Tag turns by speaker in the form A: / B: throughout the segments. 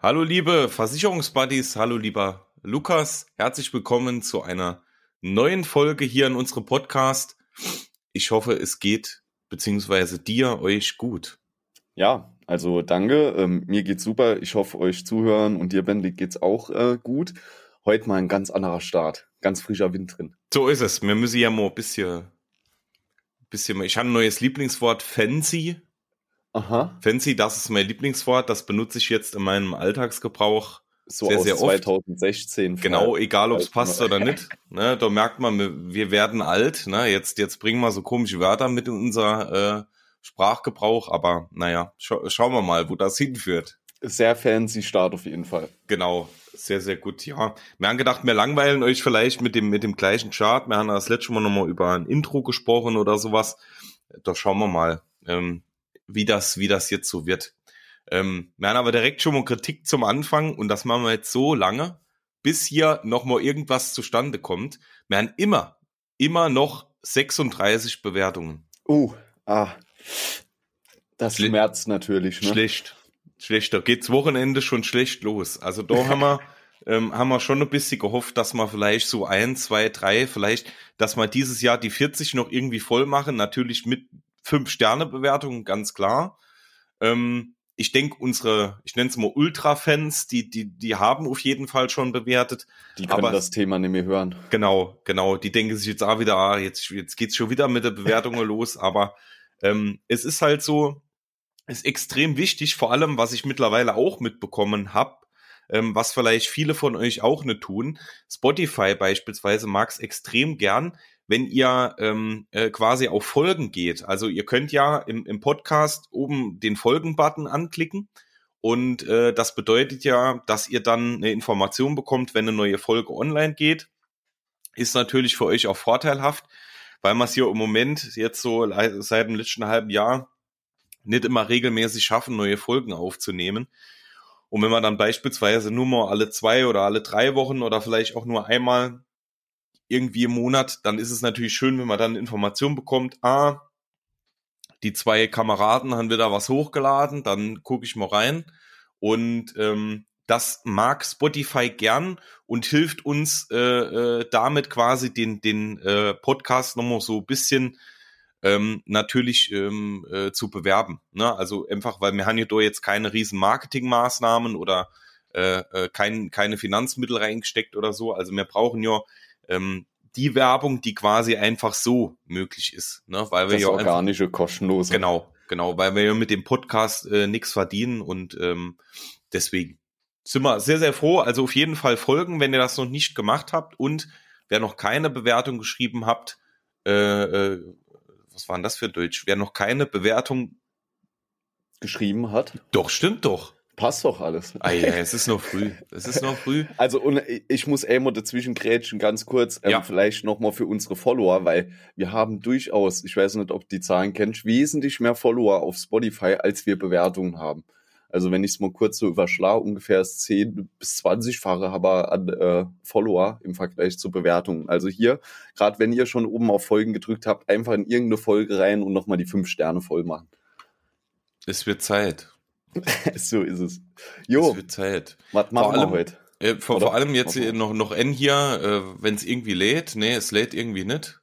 A: Hallo liebe Versicherungsbuddies, hallo lieber Lukas, herzlich willkommen zu einer neuen Folge hier in unserem Podcast. Ich hoffe, es geht beziehungsweise dir, euch gut.
B: Ja, also danke, ähm, mir geht's super. Ich hoffe, euch zuhören und dir, Bendig, geht's auch äh, gut. Heute mal ein ganz anderer Start, ganz frischer Wind drin.
A: So ist es. Wir müssen ja mal ein bisschen, bisschen ich habe ein neues Lieblingswort, fancy Aha. Fancy, das ist mein Lieblingswort. Das benutze ich jetzt in meinem Alltagsgebrauch
B: so sehr, sehr 2016.
A: oft. Genau, egal ob es passt oder nicht. Ne, da merkt man, wir werden alt. Ne? Jetzt, jetzt bringen wir so komische Wörter mit in unser äh, Sprachgebrauch. Aber naja, scha schauen wir mal, wo das hinführt.
B: Sehr fancy Start auf jeden Fall.
A: Genau, sehr, sehr gut. Ja, wir haben gedacht, wir langweilen euch vielleicht mit dem, mit dem gleichen Chart. Wir haben das letzte Mal nochmal über ein Intro gesprochen oder sowas. Da schauen wir mal. Ähm, wie das, wie das jetzt so wird. Ähm, wir haben aber direkt schon mal Kritik zum Anfang und das machen wir jetzt so lange, bis hier noch mal irgendwas zustande kommt. Wir haben immer, immer noch 36 Bewertungen.
B: Uh, ah. Das Schle schmerzt natürlich,
A: ne? Schlecht. Schlecht. Da geht's Wochenende schon schlecht los. Also da haben wir, ähm, haben wir schon ein bisschen gehofft, dass wir vielleicht so ein, zwei, drei, vielleicht, dass wir dieses Jahr die 40 noch irgendwie voll machen. Natürlich mit Fünf-Sterne-Bewertungen, ganz klar. Ähm, ich denke, unsere, ich nenne es mal Ultra-Fans, die, die, die haben auf jeden Fall schon bewertet.
B: Die können aber, das Thema nicht mehr hören.
A: Genau, genau. Die denken sich jetzt auch wieder, ah, jetzt, jetzt geht's schon wieder mit der Bewertung los. Aber ähm, es ist halt so, ist extrem wichtig, vor allem, was ich mittlerweile auch mitbekommen habe, ähm, was vielleicht viele von euch auch nicht tun. Spotify beispielsweise mag es extrem gern, wenn ihr ähm, äh, quasi auf Folgen geht. Also ihr könnt ja im, im Podcast oben den Folgen-Button anklicken und äh, das bedeutet ja, dass ihr dann eine Information bekommt, wenn eine neue Folge online geht. Ist natürlich für euch auch vorteilhaft, weil man es hier im Moment jetzt so seit dem letzten halben Jahr nicht immer regelmäßig schaffen, neue Folgen aufzunehmen. Und wenn man dann beispielsweise nur mal alle zwei oder alle drei Wochen oder vielleicht auch nur einmal irgendwie im Monat, dann ist es natürlich schön, wenn man dann Informationen bekommt, ah, die zwei Kameraden haben wieder was hochgeladen, dann gucke ich mal rein. Und ähm, das mag Spotify gern und hilft uns äh, äh, damit quasi den, den äh, Podcast nochmal so ein bisschen ähm, natürlich ähm, äh, zu bewerben. Ne? Also einfach, weil wir haben hier jetzt keine riesen Marketingmaßnahmen oder äh, äh, kein, keine Finanzmittel reingesteckt oder so. Also wir brauchen ja ähm, die Werbung, die quasi einfach so möglich ist. Ne? Weil wir
B: das
A: ja
B: organische, einfach, kostenlose.
A: Genau, genau, weil wir ja mit dem Podcast äh, nichts verdienen und ähm, deswegen sind wir sehr, sehr froh. Also auf jeden Fall folgen, wenn ihr das noch nicht gemacht habt und wer noch keine Bewertung geschrieben habt, äh, äh, was war denn das für Deutsch? Wer noch keine Bewertung
B: geschrieben hat?
A: Doch, stimmt doch.
B: Passt doch alles.
A: Ah, ja, es ist noch früh. Es ist noch früh.
B: Also und ich muss einmal dazwischen grätschen, ganz kurz, ähm, ja. vielleicht nochmal für unsere Follower, weil wir haben durchaus, ich weiß nicht, ob du die Zahlen kennst, wesentlich mehr Follower auf Spotify, als wir Bewertungen haben. Also wenn ich es mal kurz so überschlage, ungefähr 10 bis 20-fache aber an äh, Follower im Vergleich zu Bewertungen. Also hier, gerade wenn ihr schon oben auf Folgen gedrückt habt, einfach in irgendeine Folge rein und nochmal die fünf Sterne voll machen.
A: Es wird Zeit.
B: so ist es.
A: Jo. Es wird Zeit.
B: Was machen wir heute?
A: Äh, vor, vor, allem jetzt noch, noch N hier, äh, wenn es irgendwie lädt. Nee, es lädt irgendwie nicht.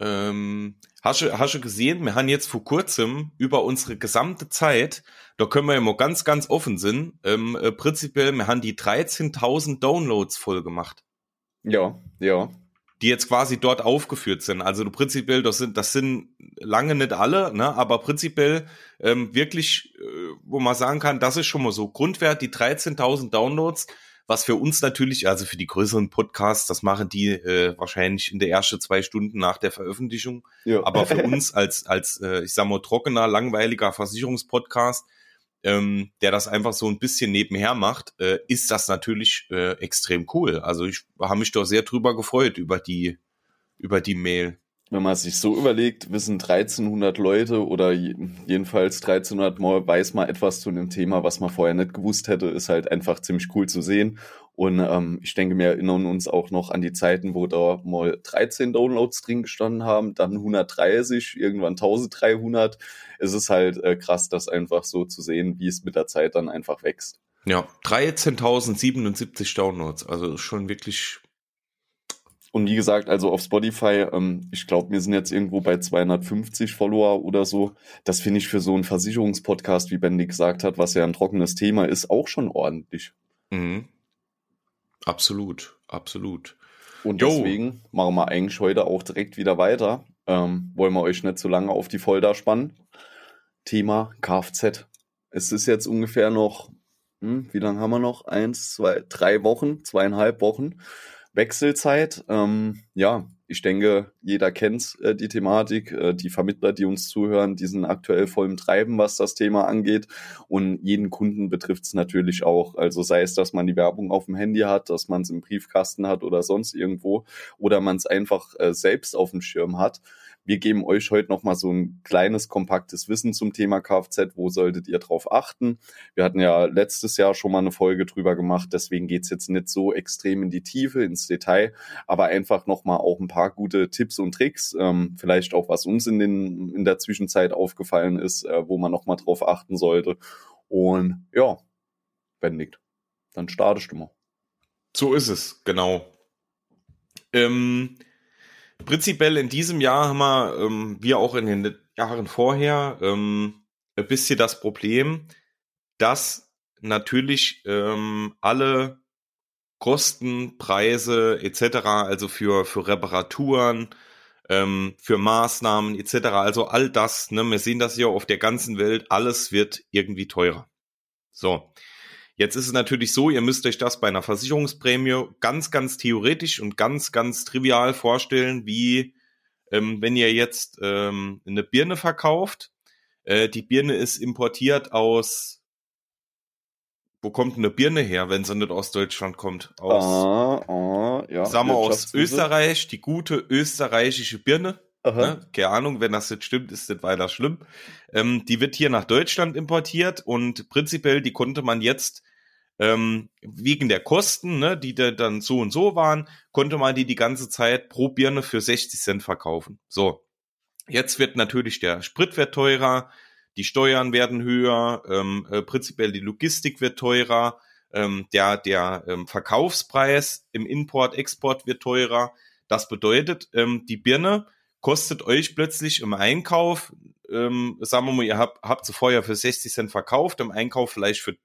A: Ähm, hast, du, hast du gesehen, wir haben jetzt vor kurzem über unsere gesamte Zeit, da können wir ja mal ganz, ganz offen sind, ähm, äh, prinzipiell, wir haben die 13.000 Downloads voll gemacht.
B: Ja, ja
A: die jetzt quasi dort aufgeführt sind. Also du prinzipiell, das sind, das sind lange nicht alle, ne, aber prinzipiell ähm, wirklich, äh, wo man sagen kann, das ist schon mal so Grundwert, die 13.000 Downloads, was für uns natürlich, also für die größeren Podcasts, das machen die äh, wahrscheinlich in der ersten zwei Stunden nach der Veröffentlichung. Ja. Aber für uns als, als äh, ich sag mal, trockener, langweiliger Versicherungspodcast, ähm, der das einfach so ein bisschen nebenher macht, äh, ist das natürlich äh, extrem cool. Also ich habe mich doch sehr drüber gefreut über die über die Mail.
B: Wenn man sich so überlegt, wissen 1300 Leute oder jedenfalls 1300 Mal weiß man etwas zu einem Thema, was man vorher nicht gewusst hätte, ist halt einfach ziemlich cool zu sehen. Und ähm, ich denke, wir erinnern uns auch noch an die Zeiten, wo da mal 13 Downloads drin gestanden haben, dann 130, irgendwann 1300. Es ist halt äh, krass, das einfach so zu sehen, wie es mit der Zeit dann einfach wächst.
A: Ja, 13.077 Downloads, also schon wirklich.
B: Und wie gesagt, also auf Spotify, ähm, ich glaube, wir sind jetzt irgendwo bei 250 Follower oder so. Das finde ich für so einen Versicherungspodcast, wie Bendy gesagt hat, was ja ein trockenes Thema ist, auch schon ordentlich.
A: Mhm. Absolut, absolut.
B: Und jo. deswegen machen wir eigentlich heute auch direkt wieder weiter. Ähm, wollen wir euch nicht zu lange auf die Folter spannen. Thema Kfz. Es ist jetzt ungefähr noch hm, wie lange haben wir noch? Eins, zwei, drei Wochen, zweieinhalb Wochen Wechselzeit. Ähm, ja, ich denke, jeder kennt äh, die Thematik. Äh, die Vermittler, die uns zuhören, die sind aktuell voll im Treiben, was das Thema angeht. Und jeden Kunden betrifft es natürlich auch. Also sei es, dass man die Werbung auf dem Handy hat, dass man es im Briefkasten hat oder sonst irgendwo, oder man es einfach äh, selbst auf dem Schirm hat. Wir geben euch heute nochmal so ein kleines, kompaktes Wissen zum Thema Kfz. Wo solltet ihr drauf achten? Wir hatten ja letztes Jahr schon mal eine Folge drüber gemacht, deswegen geht's jetzt nicht so extrem in die Tiefe, ins Detail, aber einfach nochmal auch ein paar gute Tipps und Tricks, ähm, vielleicht auch was uns in, den, in der Zwischenzeit aufgefallen ist, äh, wo man nochmal drauf achten sollte. Und ja, wenn nicht, dann startest du mal.
A: So ist es, genau. Ähm, prinzipiell in diesem Jahr haben wir, ähm, wie auch in den Jahren vorher, ähm, ein bisschen das Problem, dass natürlich ähm, alle Kosten, Preise etc., also für, für Reparaturen, ähm, für Maßnahmen etc., also all das, ne, wir sehen das ja auf der ganzen Welt, alles wird irgendwie teurer. So. Jetzt ist es natürlich so, ihr müsst euch das bei einer Versicherungsprämie ganz, ganz theoretisch und ganz, ganz trivial vorstellen, wie ähm, wenn ihr jetzt ähm, eine Birne verkauft. Äh, die Birne ist importiert aus wo kommt eine Birne her, wenn sie nicht aus Deutschland kommt? Aus, ah, ah, ja, sagen wir aus Österreich, die gute österreichische Birne. Ne? Keine Ahnung, wenn das jetzt stimmt, ist das weiter schlimm. Ähm, die wird hier nach Deutschland importiert und prinzipiell, die konnte man jetzt ähm, wegen der Kosten, ne, die da dann so und so waren, konnte man die die ganze Zeit pro Birne für 60 Cent verkaufen. So, jetzt wird natürlich der Spritwert teurer, die Steuern werden höher, ähm, äh, prinzipiell die Logistik wird teurer, ähm, der, der ähm, Verkaufspreis im Import, Export wird teurer. Das bedeutet, ähm, die Birne kostet euch plötzlich im Einkauf, ähm, sagen wir mal, ihr habt, habt sie vorher für 60 Cent verkauft, im Einkauf vielleicht für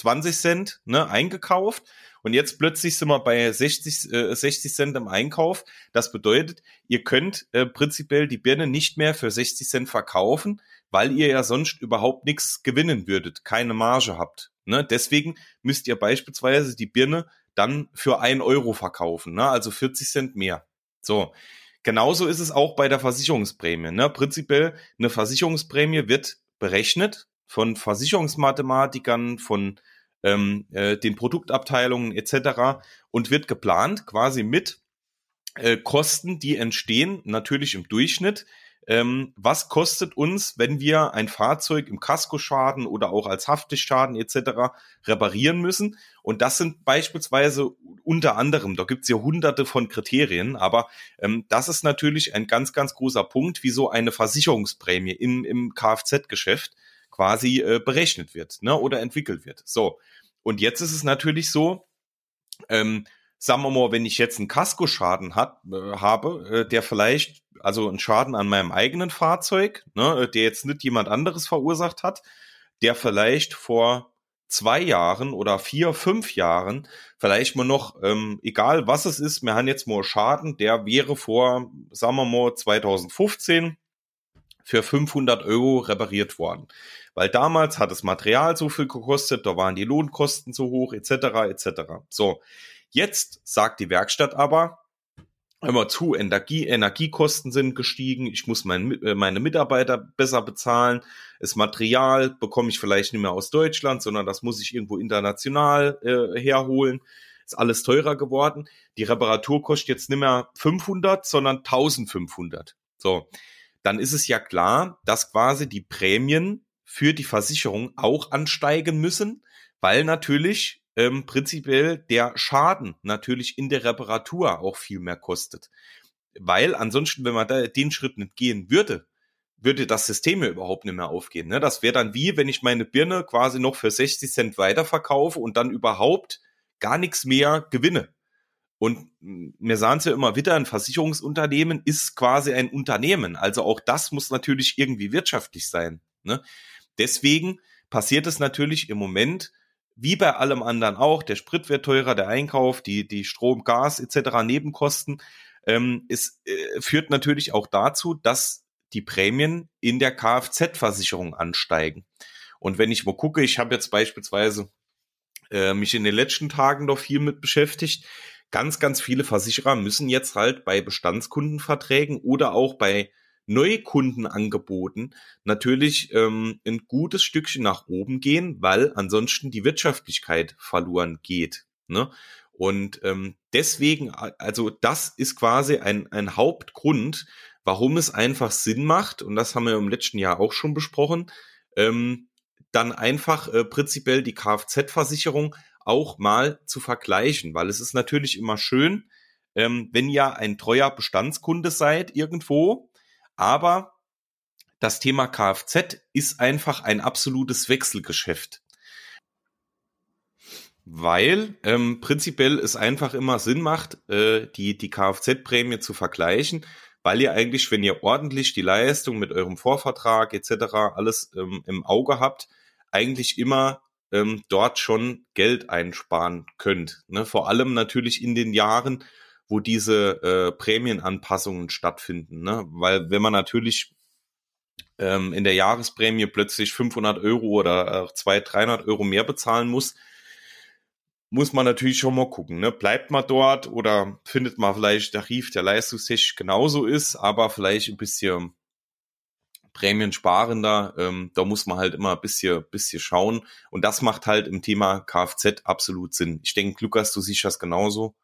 A: 20 Cent ne, eingekauft und jetzt plötzlich sind wir bei 60, äh, 60 Cent im Einkauf. Das bedeutet, ihr könnt äh, prinzipiell die Birne nicht mehr für 60 Cent verkaufen, weil ihr ja sonst überhaupt nichts gewinnen würdet, keine Marge habt. Ne? Deswegen müsst ihr beispielsweise die Birne dann für ein Euro verkaufen, ne? also 40 Cent mehr. So. Genauso ist es auch bei der Versicherungsprämie. Ne? Prinzipiell eine Versicherungsprämie wird berechnet von Versicherungsmathematikern, von ähm, äh, den Produktabteilungen etc. und wird geplant quasi mit äh, Kosten, die entstehen, natürlich im Durchschnitt. Ähm, was kostet uns, wenn wir ein Fahrzeug im Kaskoschaden oder auch als Haftpflichtschaden etc. reparieren müssen? Und das sind beispielsweise unter anderem, da gibt es ja hunderte von Kriterien, aber ähm, das ist natürlich ein ganz, ganz großer Punkt, wie so eine Versicherungsprämie im, im Kfz-Geschäft quasi äh, berechnet wird ne, oder entwickelt wird. So, und jetzt ist es natürlich so, ähm, sagen wir mal, wenn ich jetzt einen Kaskoschaden hat, äh, habe, äh, der vielleicht, also einen Schaden an meinem eigenen Fahrzeug, ne, der jetzt nicht jemand anderes verursacht hat, der vielleicht vor zwei Jahren oder vier, fünf Jahren vielleicht mal noch, ähm, egal was es ist, wir haben jetzt mal Schaden, der wäre vor, sagen wir mal, 2015 für 500 Euro repariert worden. Weil damals hat das Material so viel gekostet, da waren die Lohnkosten so hoch, etc., etc. So, jetzt sagt die Werkstatt aber, mal zu, Energie, Energiekosten sind gestiegen, ich muss mein, äh, meine Mitarbeiter besser bezahlen, das Material bekomme ich vielleicht nicht mehr aus Deutschland, sondern das muss ich irgendwo international äh, herholen. Ist alles teurer geworden. Die Reparatur kostet jetzt nicht mehr 500, sondern 1500. So, dann ist es ja klar, dass quasi die Prämien für die Versicherung auch ansteigen müssen, weil natürlich ähm, prinzipiell der Schaden natürlich in der Reparatur auch viel mehr kostet. Weil ansonsten, wenn man da den Schritt nicht gehen würde, würde das System ja überhaupt nicht mehr aufgehen. Ne? Das wäre dann wie, wenn ich meine Birne quasi noch für 60 Cent weiterverkaufe und dann überhaupt gar nichts mehr gewinne. Und mir sagen sie ja immer wieder, ein Versicherungsunternehmen ist quasi ein Unternehmen. Also auch das muss natürlich irgendwie wirtschaftlich sein. Ne? Deswegen passiert es natürlich im Moment, wie bei allem anderen auch, der Sprit wird teurer, der Einkauf, die, die Strom, Gas etc. Nebenkosten. Ähm, es äh, führt natürlich auch dazu, dass die Prämien in der Kfz-Versicherung ansteigen. Und wenn ich mal gucke, ich habe jetzt beispielsweise äh, mich in den letzten Tagen noch viel mit beschäftigt. Ganz, ganz viele Versicherer müssen jetzt halt bei Bestandskundenverträgen oder auch bei Neukundenangeboten natürlich ähm, ein gutes Stückchen nach oben gehen, weil ansonsten die Wirtschaftlichkeit verloren geht. Ne? Und ähm, deswegen, also das ist quasi ein, ein Hauptgrund, warum es einfach Sinn macht, und das haben wir im letzten Jahr auch schon besprochen, ähm, dann einfach äh, prinzipiell die Kfz-Versicherung auch mal zu vergleichen, weil es ist natürlich immer schön, ähm, wenn ihr ein treuer Bestandskunde seid irgendwo, aber das Thema Kfz ist einfach ein absolutes Wechselgeschäft. Weil ähm, prinzipiell es einfach immer Sinn macht, äh, die, die Kfz-Prämie zu vergleichen, weil ihr eigentlich, wenn ihr ordentlich die Leistung mit eurem Vorvertrag etc. alles ähm, im Auge habt, eigentlich immer ähm, dort schon Geld einsparen könnt. Ne? Vor allem natürlich in den Jahren, wo diese äh, Prämienanpassungen stattfinden. Ne? Weil wenn man natürlich ähm, in der Jahresprämie plötzlich 500 Euro oder äh, 200, 300 Euro mehr bezahlen muss, muss man natürlich schon mal gucken. Ne? Bleibt man dort oder findet man vielleicht Tarif, der leistungstechnisch genauso ist, aber vielleicht ein bisschen prämiensparender. Ähm, da muss man halt immer ein bisschen, bisschen schauen. Und das macht halt im Thema Kfz absolut Sinn. Ich denke, Lukas, du siehst das genauso.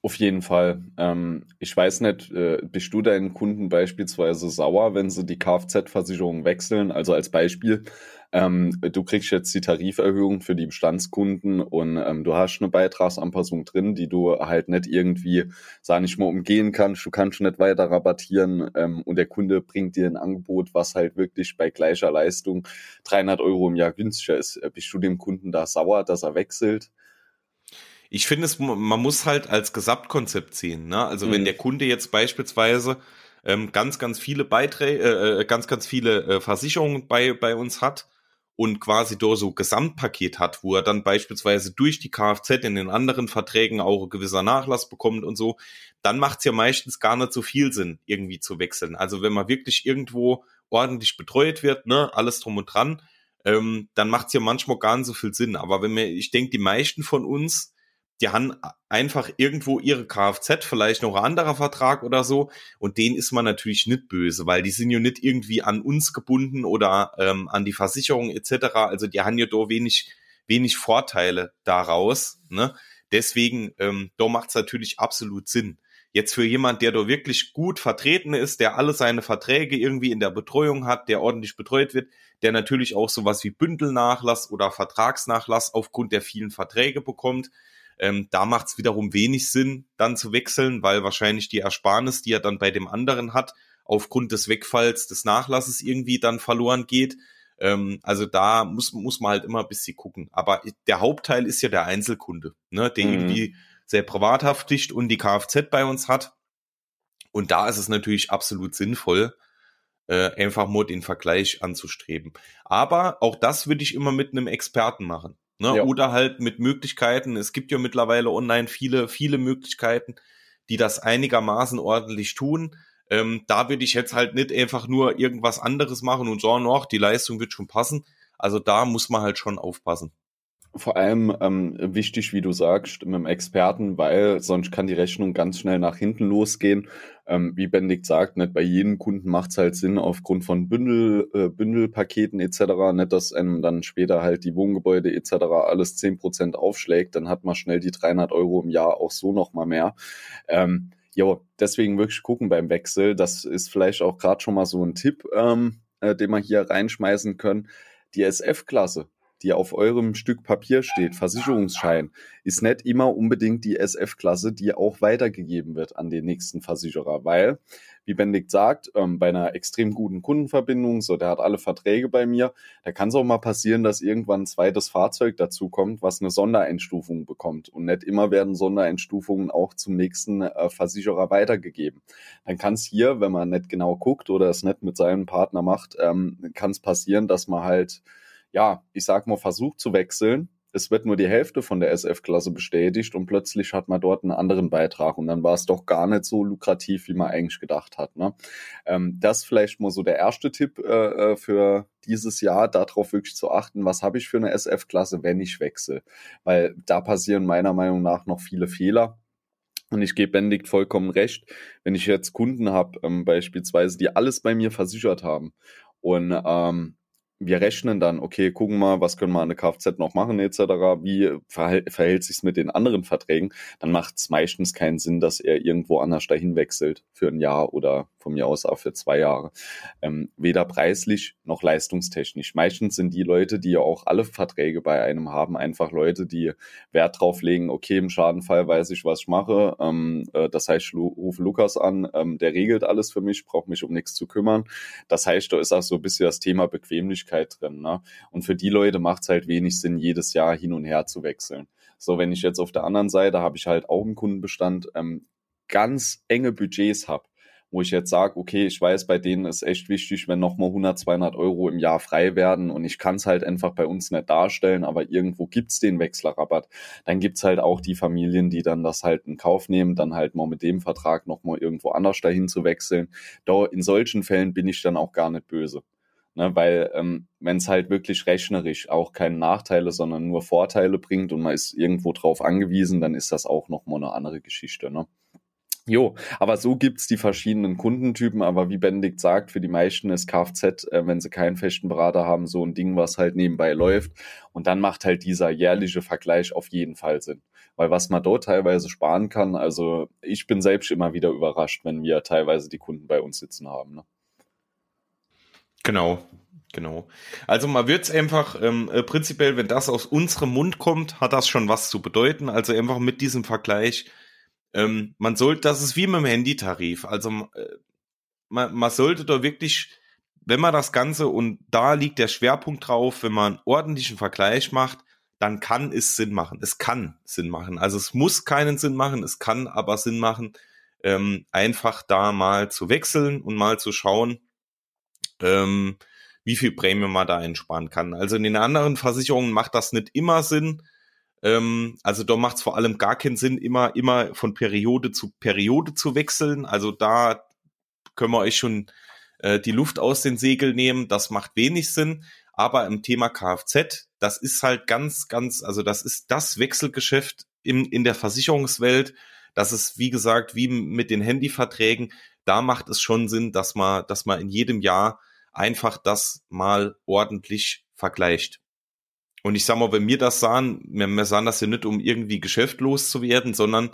B: Auf jeden Fall. Ähm, ich weiß nicht, äh, bist du deinen Kunden beispielsweise sauer, wenn sie die Kfz-Versicherung wechseln? Also als Beispiel, ähm, du kriegst jetzt die Tariferhöhung für die Bestandskunden und ähm, du hast eine Beitragsanpassung drin, die du halt nicht irgendwie, sag ich mal, umgehen kannst. Du kannst nicht weiter rabattieren ähm, und der Kunde bringt dir ein Angebot, was halt wirklich bei gleicher Leistung 300 Euro im Jahr günstiger ist. Äh, bist du dem Kunden da sauer, dass er wechselt?
A: ich finde es, man muss halt als Gesamtkonzept sehen. Ne? Also mhm. wenn der Kunde jetzt beispielsweise ähm, ganz, ganz viele Beiträge, äh, äh, ganz, ganz viele äh, Versicherungen bei, bei uns hat und quasi da so Gesamtpaket hat, wo er dann beispielsweise durch die Kfz in den anderen Verträgen auch ein gewisser Nachlass bekommt und so, dann macht es ja meistens gar nicht so viel Sinn, irgendwie zu wechseln. Also wenn man wirklich irgendwo ordentlich betreut wird, ne, alles drum und dran, ähm, dann macht es ja manchmal gar nicht so viel Sinn. Aber wenn wir, ich denke, die meisten von uns die haben einfach irgendwo ihre Kfz, vielleicht noch ein anderer Vertrag oder so, und den ist man natürlich nicht böse, weil die sind ja nicht irgendwie an uns gebunden oder ähm, an die Versicherung etc. Also die haben ja da wenig, wenig Vorteile daraus. Ne? Deswegen, ähm, da macht es natürlich absolut Sinn. Jetzt für jemand, der da wirklich gut vertreten ist, der alle seine Verträge irgendwie in der Betreuung hat, der ordentlich betreut wird, der natürlich auch sowas wie Bündelnachlass oder Vertragsnachlass aufgrund der vielen Verträge bekommt, ähm, da macht es wiederum wenig Sinn, dann zu wechseln, weil wahrscheinlich die Ersparnis, die er dann bei dem anderen hat, aufgrund des Wegfalls des Nachlasses irgendwie dann verloren geht. Ähm, also da muss, muss man halt immer ein bisschen gucken. Aber der Hauptteil ist ja der Einzelkunde, ne, der mhm. irgendwie sehr privathaftlicht und die Kfz bei uns hat. Und da ist es natürlich absolut sinnvoll, äh, einfach nur den Vergleich anzustreben. Aber auch das würde ich immer mit einem Experten machen. Ne? Ja. Oder halt mit Möglichkeiten. Es gibt ja mittlerweile online viele, viele Möglichkeiten, die das einigermaßen ordentlich tun. Ähm, da würde ich jetzt halt nicht einfach nur irgendwas anderes machen und sagen, ach, die Leistung wird schon passen. Also da muss man halt schon aufpassen
B: vor allem ähm, wichtig, wie du sagst, mit dem Experten, weil sonst kann die Rechnung ganz schnell nach hinten losgehen. Ähm, wie Benedikt sagt, nicht bei jedem Kunden macht es halt Sinn aufgrund von Bündel, äh, Bündelpaketen etc. Nicht, dass einem dann später halt die Wohngebäude etc. alles zehn Prozent aufschlägt, dann hat man schnell die 300 Euro im Jahr auch so nochmal mehr. Ähm, ja, deswegen wirklich gucken beim Wechsel. Das ist vielleicht auch gerade schon mal so ein Tipp, ähm, äh, den wir hier reinschmeißen können. Die SF-Klasse, die auf eurem Stück Papier steht, Versicherungsschein, ist nicht immer unbedingt die SF-Klasse, die auch weitergegeben wird an den nächsten Versicherer, weil, wie Benedikt sagt, ähm, bei einer extrem guten Kundenverbindung, so der hat alle Verträge bei mir, da kann es auch mal passieren, dass irgendwann ein zweites Fahrzeug dazu kommt, was eine Sondereinstufung bekommt. Und nicht immer werden Sondereinstufungen auch zum nächsten äh, Versicherer weitergegeben. Dann kann es hier, wenn man nicht genau guckt oder es nicht mit seinem Partner macht, ähm, kann es passieren, dass man halt ja, ich sag mal, versucht zu wechseln. Es wird nur die Hälfte von der SF-Klasse bestätigt und plötzlich hat man dort einen anderen Beitrag und dann war es doch gar nicht so lukrativ, wie man eigentlich gedacht hat. Ne? Ähm, das vielleicht mal so der erste Tipp äh, äh für dieses Jahr, darauf wirklich zu achten, was habe ich für eine SF-Klasse, wenn ich wechsle. Weil da passieren meiner Meinung nach noch viele Fehler. Und ich gebe Benedikt vollkommen recht, wenn ich jetzt Kunden habe, ähm, beispielsweise, die alles bei mir versichert haben und ähm, wir rechnen dann, okay, gucken mal, was können wir an der Kfz noch machen etc., wie verhält, verhält sich mit den anderen Verträgen, dann macht es meistens keinen Sinn, dass er irgendwo anders dahin wechselt für ein Jahr oder von mir aus auch für zwei Jahre. Ähm, weder preislich noch leistungstechnisch. Meistens sind die Leute, die ja auch alle Verträge bei einem haben, einfach Leute, die Wert drauf legen, okay, im Schadenfall weiß ich, was ich mache. Ähm, äh, das heißt, ich rufe Lukas an, ähm, der regelt alles für mich, braucht mich um nichts zu kümmern. Das heißt, da ist auch so ein bisschen das Thema Bequemlichkeit drin. Ne? Und für die Leute macht es halt wenig Sinn, jedes Jahr hin und her zu wechseln. So, wenn ich jetzt auf der anderen Seite habe ich halt auch einen Kundenbestand, ähm, ganz enge Budgets habe, wo ich jetzt sage, okay, ich weiß, bei denen ist echt wichtig, wenn nochmal 100, 200 Euro im Jahr frei werden und ich kann es halt einfach bei uns nicht darstellen, aber irgendwo gibt's den Wechslerrabatt. Dann gibt's halt auch die Familien, die dann das halt in Kauf nehmen, dann halt mal mit dem Vertrag nochmal irgendwo anders dahin zu wechseln. Da in solchen Fällen bin ich dann auch gar nicht böse. Ne, weil ähm, wenn es halt wirklich rechnerisch auch keine Nachteile, sondern nur Vorteile bringt und man ist irgendwo drauf angewiesen, dann ist das auch nochmal eine andere Geschichte. Ne? Jo, aber so gibt's die verschiedenen Kundentypen, aber wie Benedikt sagt, für die meisten ist Kfz, äh, wenn sie keinen festen Berater haben, so ein Ding, was halt nebenbei läuft. Und dann macht halt dieser jährliche Vergleich auf jeden Fall Sinn. Weil was man dort teilweise sparen kann, also ich bin selbst immer wieder überrascht, wenn wir teilweise die Kunden bei uns sitzen haben. Ne?
A: Genau, Genau. Also man wird's einfach ähm, äh, prinzipiell, wenn das aus unserem Mund kommt, hat das schon was zu bedeuten. Also einfach mit diesem Vergleich ähm, man sollte, das ist wie mit dem Handytarif. Also äh, man, man sollte da wirklich, wenn man das Ganze und da liegt der Schwerpunkt drauf, wenn man einen ordentlichen Vergleich macht, dann kann es Sinn machen. Es kann Sinn machen. Also es muss keinen Sinn machen, es kann aber Sinn machen, ähm, einfach da mal zu wechseln und mal zu schauen, ähm, wie viel Prämie man da einsparen kann. Also in den anderen Versicherungen macht das nicht immer Sinn. Ähm, also da macht es vor allem gar keinen Sinn, immer, immer von Periode zu Periode zu wechseln. Also da können wir euch schon äh, die Luft aus den Segeln nehmen. Das macht wenig Sinn. Aber im Thema Kfz, das ist halt ganz, ganz, also das ist das Wechselgeschäft in, in der Versicherungswelt. Das ist, wie gesagt, wie mit den Handyverträgen. Da macht es schon Sinn, dass man, dass man in jedem Jahr einfach das mal ordentlich vergleicht. Und ich sag mal, wenn wir das sahen, wir, wir sahen das ja nicht, um irgendwie geschäftlos zu werden, sondern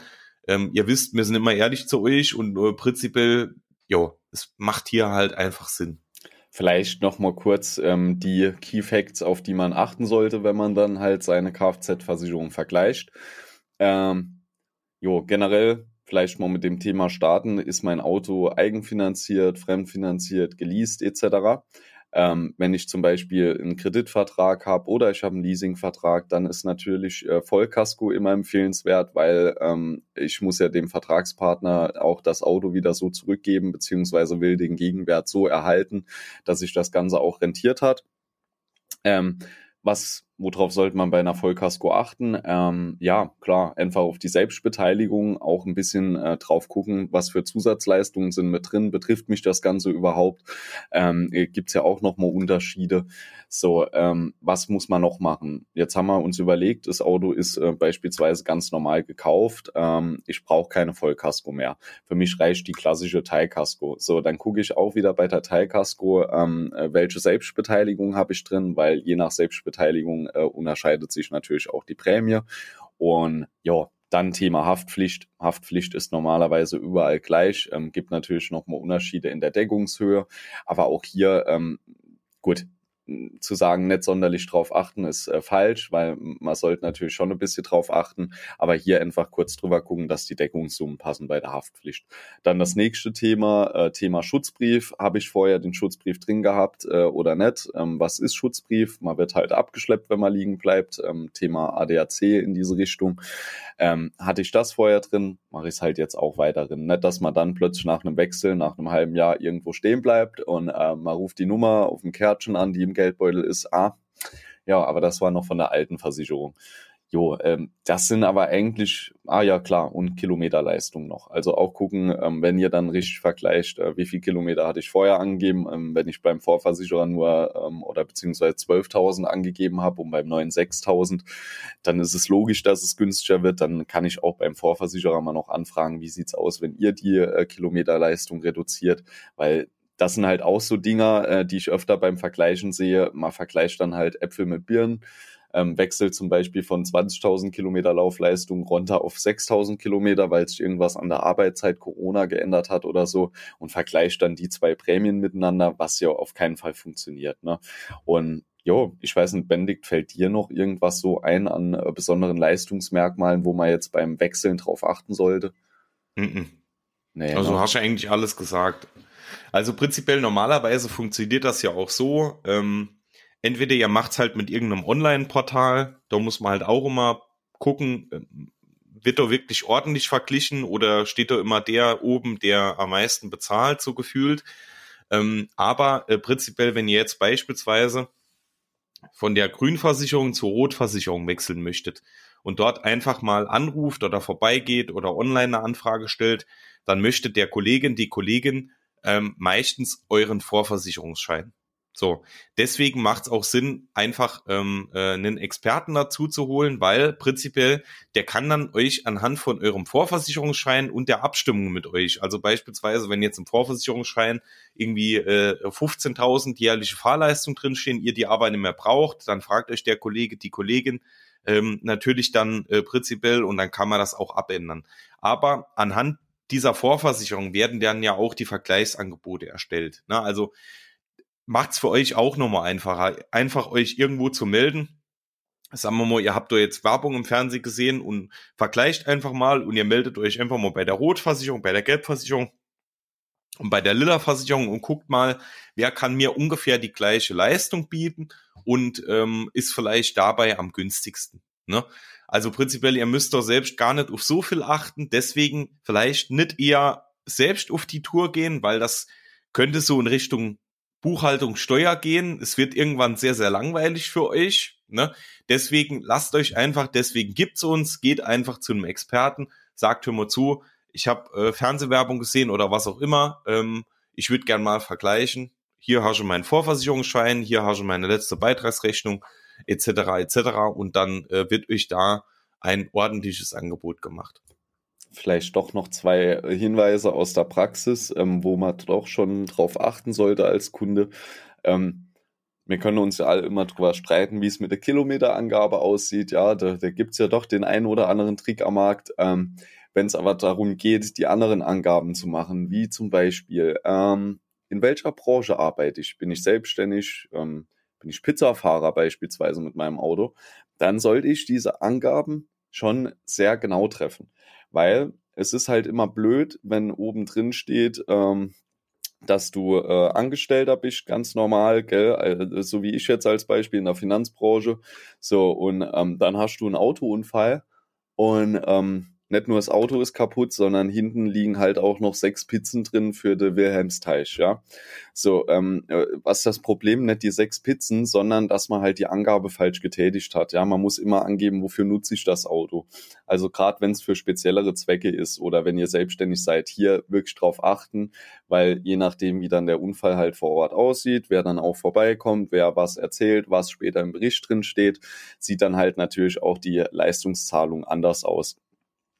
A: ähm, ihr wisst, wir sind immer ehrlich zu euch und äh, prinzipiell, ja, es macht hier halt einfach Sinn.
B: Vielleicht noch mal kurz ähm, die Key Facts, auf die man achten sollte, wenn man dann halt seine Kfz-Versicherung vergleicht. Ähm, jo, generell vielleicht mal mit dem Thema starten. Ist mein Auto eigenfinanziert, fremdfinanziert, geleast etc.? Ähm, wenn ich zum Beispiel einen Kreditvertrag habe oder ich habe einen Leasingvertrag, dann ist natürlich äh, Vollkasko immer empfehlenswert, weil ähm, ich muss ja dem Vertragspartner auch das Auto wieder so zurückgeben, beziehungsweise will den Gegenwert so erhalten, dass sich das Ganze auch rentiert hat. Ähm, was Worauf sollte man bei einer Vollkasko achten? Ähm, ja, klar, einfach auf die Selbstbeteiligung, auch ein bisschen äh, drauf gucken, was für Zusatzleistungen sind mit drin, betrifft mich das Ganze überhaupt? Ähm, Gibt ja auch nochmal Unterschiede. So, ähm, was muss man noch machen? Jetzt haben wir uns überlegt, das Auto ist äh, beispielsweise ganz normal gekauft. Ähm, ich brauche keine Vollkasko mehr. Für mich reicht die klassische Teilkasko. So, dann gucke ich auch wieder bei der Teilkasko, ähm, äh, welche Selbstbeteiligung habe ich drin, weil je nach Selbstbeteiligung äh, unterscheidet sich natürlich auch die Prämie. Und ja, dann Thema Haftpflicht. Haftpflicht ist normalerweise überall gleich, ähm, gibt natürlich nochmal Unterschiede in der Deckungshöhe, aber auch hier, ähm, gut, zu sagen, nicht sonderlich drauf achten, ist äh, falsch, weil man sollte natürlich schon ein bisschen drauf achten, aber hier einfach kurz drüber gucken, dass die Deckungssummen passen bei der Haftpflicht. Dann das nächste Thema, äh, Thema Schutzbrief. Habe ich vorher den Schutzbrief drin gehabt äh, oder nicht? Ähm, was ist Schutzbrief? Man wird halt abgeschleppt, wenn man liegen bleibt. Ähm, Thema ADAC in diese Richtung. Ähm, hatte ich das vorher drin, mache ich es halt jetzt auch weiter drin. Nicht, dass man dann plötzlich nach einem Wechsel, nach einem halben Jahr irgendwo stehen bleibt und äh, man ruft die Nummer auf dem Kärtchen an, die im Geldbeutel ist. Ah, ja, aber das war noch von der alten Versicherung. Jo, ähm, das sind aber eigentlich, ah ja klar, und Kilometerleistung noch. Also auch gucken, ähm, wenn ihr dann richtig vergleicht, äh, wie viel Kilometer hatte ich vorher angegeben, ähm, wenn ich beim Vorversicherer nur ähm, oder beziehungsweise 12.000 angegeben habe und beim neuen 6.000, dann ist es logisch, dass es günstiger wird. Dann kann ich auch beim Vorversicherer mal noch anfragen, wie sieht's aus, wenn ihr die äh, Kilometerleistung reduziert, weil das sind halt auch so Dinger, äh, die ich öfter beim Vergleichen sehe. Man vergleicht dann halt Äpfel mit Birnen ähm, wechselt zum Beispiel von 20.000 Kilometer Laufleistung runter auf 6.000 Kilometer, weil sich irgendwas an der Arbeitszeit Corona geändert hat oder so und vergleicht dann die zwei Prämien miteinander, was ja auf keinen Fall funktioniert. Ne? Und Jo, ich weiß nicht, Benedikt, fällt dir noch irgendwas so ein an äh, besonderen Leistungsmerkmalen, wo man jetzt beim Wechseln drauf achten sollte?
A: Mm -mm. Nee, also ne? hast du eigentlich alles gesagt. Also prinzipiell normalerweise funktioniert das ja auch so. Ähm, entweder ihr macht's halt mit irgendeinem Online-Portal, da muss man halt auch immer gucken, ähm, wird da wirklich ordentlich verglichen oder steht da immer der oben, der am meisten bezahlt, so gefühlt. Ähm, aber äh, prinzipiell, wenn ihr jetzt beispielsweise von der Grünversicherung zur Rotversicherung wechseln möchtet und dort einfach mal anruft oder vorbeigeht oder online eine Anfrage stellt, dann möchte der Kollegin, die Kollegin ähm, meistens euren Vorversicherungsschein. So, deswegen macht es auch Sinn, einfach ähm, äh, einen Experten dazu zu holen, weil prinzipiell der kann dann euch anhand von eurem Vorversicherungsschein und der Abstimmung mit euch, also beispielsweise, wenn jetzt im Vorversicherungsschein irgendwie äh, 15.000 jährliche Fahrleistung drinstehen, ihr die aber nicht mehr braucht, dann fragt euch der Kollege, die Kollegin ähm, natürlich dann äh, prinzipiell und dann kann man das auch abändern. Aber anhand dieser Vorversicherung werden dann ja auch die Vergleichsangebote erstellt. Ne? Also macht's für euch auch nochmal einfacher. Einfach euch irgendwo zu melden. Sagen wir mal, ihr habt da jetzt Werbung im Fernsehen gesehen und vergleicht einfach mal und ihr meldet euch einfach mal bei der Rotversicherung, bei der Gelbversicherung und bei der Lila-Versicherung und guckt mal, wer kann mir ungefähr die gleiche Leistung bieten und ähm, ist vielleicht dabei am günstigsten. Ne? Also prinzipiell, ihr müsst doch selbst gar nicht auf so viel achten, deswegen vielleicht nicht eher selbst auf die Tour gehen, weil das könnte so in Richtung Buchhaltung, Steuer gehen. Es wird irgendwann sehr, sehr langweilig für euch. Ne? Deswegen lasst euch einfach, deswegen gibt's uns, geht einfach zu einem Experten, sagt, hör mal zu, ich habe äh, Fernsehwerbung gesehen oder was auch immer. Ähm, ich würde gern mal vergleichen. Hier hast du meinen Vorversicherungsschein, hier hast du meine letzte Beitragsrechnung, etc. etc. Und dann äh, wird euch da ein ordentliches Angebot gemacht
B: vielleicht doch noch zwei Hinweise aus der Praxis, ähm, wo man doch schon drauf achten sollte als Kunde. Ähm, wir können uns ja alle immer drüber streiten, wie es mit der Kilometerangabe aussieht. Ja, da, da gibt es ja doch den einen oder anderen Trick am Markt. Ähm, Wenn es aber darum geht, die anderen Angaben zu machen, wie zum Beispiel, ähm, in welcher Branche arbeite ich? Bin ich selbstständig? Ähm, bin ich Pizzafahrer beispielsweise mit meinem Auto? Dann sollte ich diese Angaben schon sehr genau treffen weil es ist halt immer blöd, wenn oben drin steht, ähm, dass du äh, Angestellter bist, ganz normal, gell, also, so wie ich jetzt als Beispiel in der Finanzbranche. So, und ähm, dann hast du einen Autounfall und ähm, nicht nur das Auto ist kaputt, sondern hinten liegen halt auch noch sechs Pizzen drin für den Wilhelmsteich, ja. So, ähm, äh, was das Problem? Nicht die sechs Pizzen, sondern dass man halt die Angabe falsch getätigt hat, ja. Man muss immer angeben, wofür nutze ich das Auto. Also gerade wenn es für speziellere Zwecke ist oder wenn ihr selbstständig seid, hier wirklich drauf achten, weil je nachdem, wie dann der Unfall halt vor Ort aussieht, wer dann auch vorbeikommt, wer was erzählt, was später im Bericht drin steht, sieht dann halt natürlich auch die Leistungszahlung anders aus.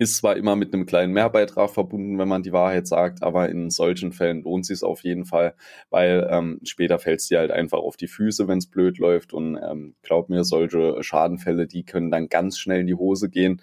B: Ist zwar immer mit einem kleinen Mehrbeitrag verbunden, wenn man die Wahrheit sagt, aber in solchen Fällen lohnt sich auf jeden Fall, weil ähm, später fällt es dir halt einfach auf die Füße, wenn es blöd läuft. Und ähm, glaub mir, solche Schadenfälle, die können dann ganz schnell in die Hose gehen,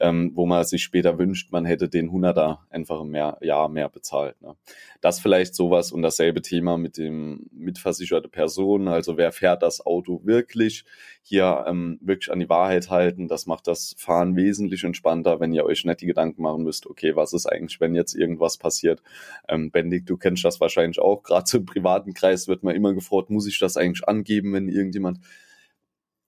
B: ähm, wo man sich später wünscht, man hätte den Hunderter einfach mehr, Jahr mehr bezahlt. Ne? Das vielleicht sowas und dasselbe Thema mit dem mitversicherte Person. Also wer fährt das Auto wirklich? Hier ähm, wirklich an die Wahrheit halten. Das macht das Fahren wesentlich entspannter, wenn ihr euch euch nicht die Gedanken machen müsst, okay, was ist eigentlich, wenn jetzt irgendwas passiert? Ähm, Bendig, du kennst das wahrscheinlich auch. Gerade so im privaten Kreis wird man immer gefragt, muss ich das eigentlich angeben, wenn irgendjemand.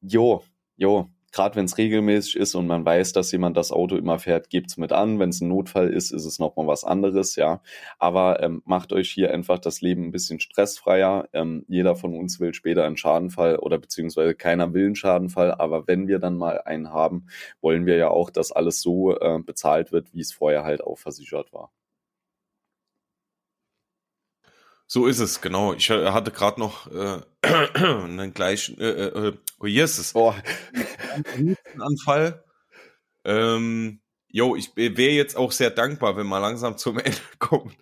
B: Jo, jo, gerade wenn es regelmäßig ist und man weiß, dass jemand das Auto immer fährt, gebt's mit an. Wenn es ein Notfall ist, ist es nochmal was anderes, ja. Aber ähm, macht euch hier einfach das Leben ein bisschen stressfreier. Ähm, jeder von uns will später einen Schadenfall oder beziehungsweise keiner will einen Schadenfall. Aber wenn wir dann mal einen haben, wollen wir ja auch, dass alles so äh, bezahlt wird, wie es vorher halt auch versichert war.
A: So ist es, genau. Ich äh, hatte gerade noch äh, einen gleichen, äh, äh, oh, hier ist es. Oh. Anfall. Ähm, jo, ich wäre jetzt auch sehr dankbar, wenn man langsam zum Ende kommt.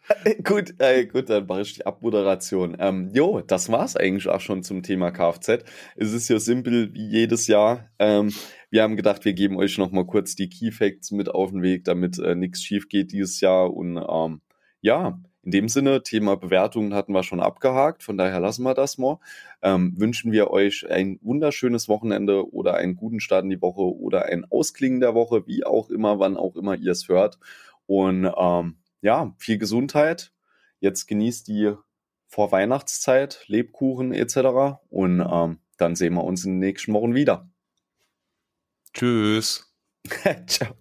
B: gut, äh, gut, dann mache ich die Abmoderation. Ähm, jo, das war's eigentlich auch schon zum Thema Kfz. Es ist ja simpel wie jedes Jahr. Ähm, wir haben gedacht, wir geben euch noch mal kurz die Key Facts mit auf den Weg, damit äh, nichts schief geht dieses Jahr und ähm, ja, in dem Sinne, Thema Bewertungen hatten wir schon abgehakt, von daher lassen wir das mal. Ähm, wünschen wir euch ein wunderschönes Wochenende oder einen guten Start in die Woche oder ein Ausklingen der Woche, wie auch immer, wann auch immer ihr es hört. Und ähm, ja, viel Gesundheit. Jetzt genießt die Vorweihnachtszeit, Lebkuchen etc. Und ähm, dann sehen wir uns in den nächsten Wochen wieder.
A: Tschüss. Ciao.